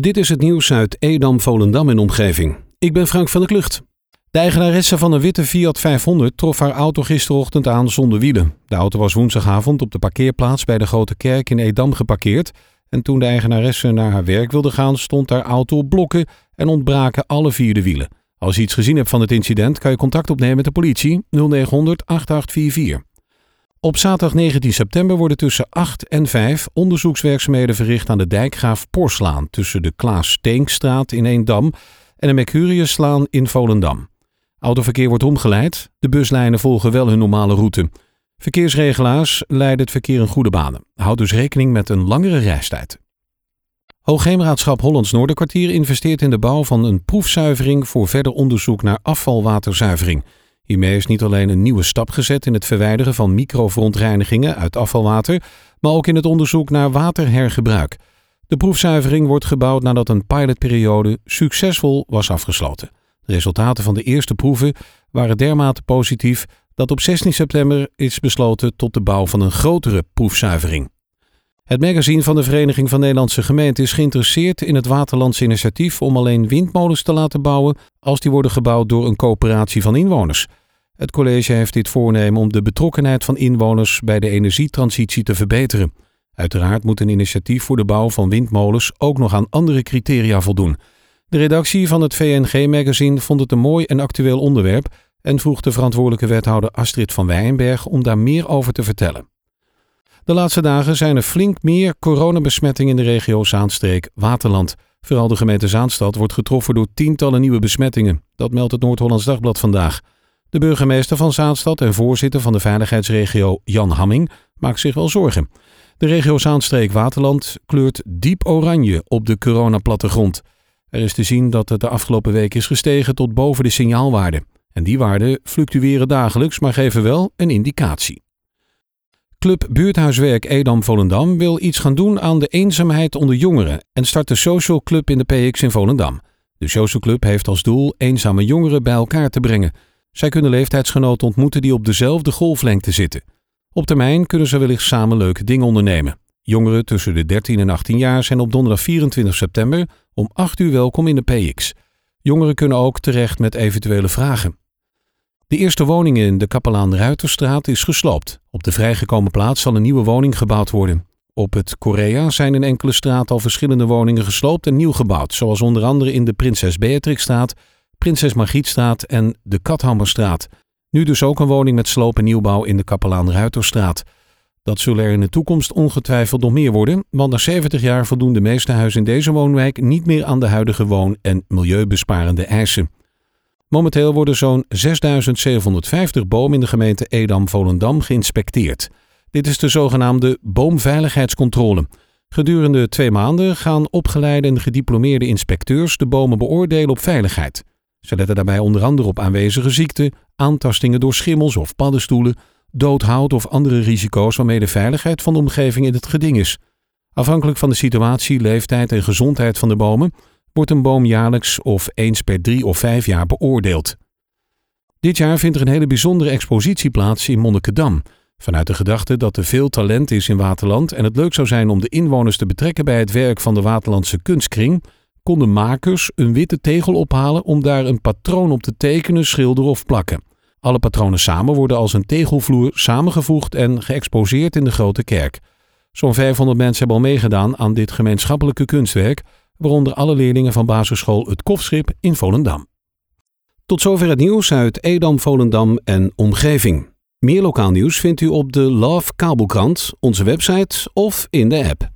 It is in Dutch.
Dit is het nieuws uit Edam, Volendam en omgeving. Ik ben Frank van der Klucht. De eigenaresse van een witte Fiat 500 trof haar auto gisterochtend aan zonder wielen. De auto was woensdagavond op de parkeerplaats bij de Grote Kerk in Edam geparkeerd. En toen de eigenaresse naar haar werk wilde gaan, stond haar auto op blokken en ontbraken alle vier de wielen. Als je iets gezien hebt van het incident, kan je contact opnemen met de politie 0900 8844. Op zaterdag 19 september worden tussen 8 en 5 onderzoekswerkzaamheden verricht aan de dijkgraaf Porslaan tussen de Klaas Steenkstraat in Eendam en de Mercuriuslaan in Volendam. Autoverkeer wordt omgeleid, de buslijnen volgen wel hun normale route. Verkeersregelaars leiden het verkeer in goede banen. Houd dus rekening met een langere reistijd. Hoogheemraadschap Hollands Noorderkwartier investeert in de bouw van een proefzuivering voor verder onderzoek naar afvalwaterzuivering. Hiermee is niet alleen een nieuwe stap gezet in het verwijderen van microverontreinigingen uit afvalwater, maar ook in het onderzoek naar waterhergebruik. De proefzuivering wordt gebouwd nadat een pilotperiode succesvol was afgesloten. De resultaten van de eerste proeven waren dermate positief dat op 16 september is besloten tot de bouw van een grotere proefzuivering. Het magazine van de Vereniging van Nederlandse Gemeenten is geïnteresseerd in het Waterlandse initiatief om alleen windmolens te laten bouwen als die worden gebouwd door een coöperatie van inwoners. Het college heeft dit voornemen om de betrokkenheid van inwoners bij de energietransitie te verbeteren. Uiteraard moet een initiatief voor de bouw van windmolens ook nog aan andere criteria voldoen. De redactie van het VNG-magazine vond het een mooi en actueel onderwerp en vroeg de verantwoordelijke wethouder Astrid van Wijnberg om daar meer over te vertellen. De laatste dagen zijn er flink meer coronabesmettingen in de regio Zaanstreek-Waterland. Vooral de gemeente Zaanstad wordt getroffen door tientallen nieuwe besmettingen. Dat meldt het Noord-Hollands Dagblad vandaag. De burgemeester van Zaanstad en voorzitter van de veiligheidsregio Jan Hamming maakt zich wel zorgen. De regio Zaanstreek-Waterland kleurt diep oranje op de coronaplattegrond. Er is te zien dat het de afgelopen week is gestegen tot boven de signaalwaarde. En die waarden fluctueren dagelijks, maar geven wel een indicatie. Club Buurthuiswerk Edam Volendam wil iets gaan doen aan de eenzaamheid onder jongeren en start de Social Club in de PX in Volendam. De Social Club heeft als doel eenzame jongeren bij elkaar te brengen. Zij kunnen leeftijdsgenoten ontmoeten die op dezelfde golflengte zitten. Op termijn kunnen ze wellicht samen leuke dingen ondernemen. Jongeren tussen de 13 en 18 jaar zijn op donderdag 24 september om 8 uur welkom in de PX. Jongeren kunnen ook terecht met eventuele vragen. De eerste woning in de Kapelaan Ruiterstraat is gesloopt. Op de vrijgekomen plaats zal een nieuwe woning gebouwd worden. Op het Korea zijn in enkele straten al verschillende woningen gesloopt en nieuw gebouwd, zoals onder andere in de Prinses Beatrixstraat, Prinses Margrietstraat en de Kathammerstraat. Nu dus ook een woning met sloop en nieuwbouw in de Kapelaan Ruiterstraat. Dat zullen er in de toekomst ongetwijfeld nog meer worden, want na 70 jaar voldoen de meeste huizen in deze woonwijk niet meer aan de huidige woon- en milieubesparende eisen. Momenteel worden zo'n 6750 bomen in de gemeente Edam-Volendam geïnspecteerd. Dit is de zogenaamde boomveiligheidscontrole. Gedurende twee maanden gaan opgeleide en gediplomeerde inspecteurs de bomen beoordelen op veiligheid. Ze letten daarbij onder andere op aanwezige ziekten, aantastingen door schimmels of paddenstoelen, doodhout of andere risico's waarmee de veiligheid van de omgeving in het geding is. Afhankelijk van de situatie, leeftijd en gezondheid van de bomen wordt een boom jaarlijks of eens per drie of vijf jaar beoordeeld. Dit jaar vindt er een hele bijzondere expositie plaats in Monnikendam. Vanuit de gedachte dat er veel talent is in Waterland en het leuk zou zijn om de inwoners te betrekken bij het werk van de Waterlandse kunstkring, konden makers een witte tegel ophalen om daar een patroon op te tekenen, schilderen of plakken. Alle patronen samen worden als een tegelvloer samengevoegd en geëxposeerd in de grote kerk. Zo'n 500 mensen hebben al meegedaan aan dit gemeenschappelijke kunstwerk, waaronder alle leerlingen van basisschool Het Kofschip in Volendam. Tot zover het nieuws uit Edam, Volendam en omgeving. Meer lokaal nieuws vindt u op de Love Kabelkrant, onze website of in de app.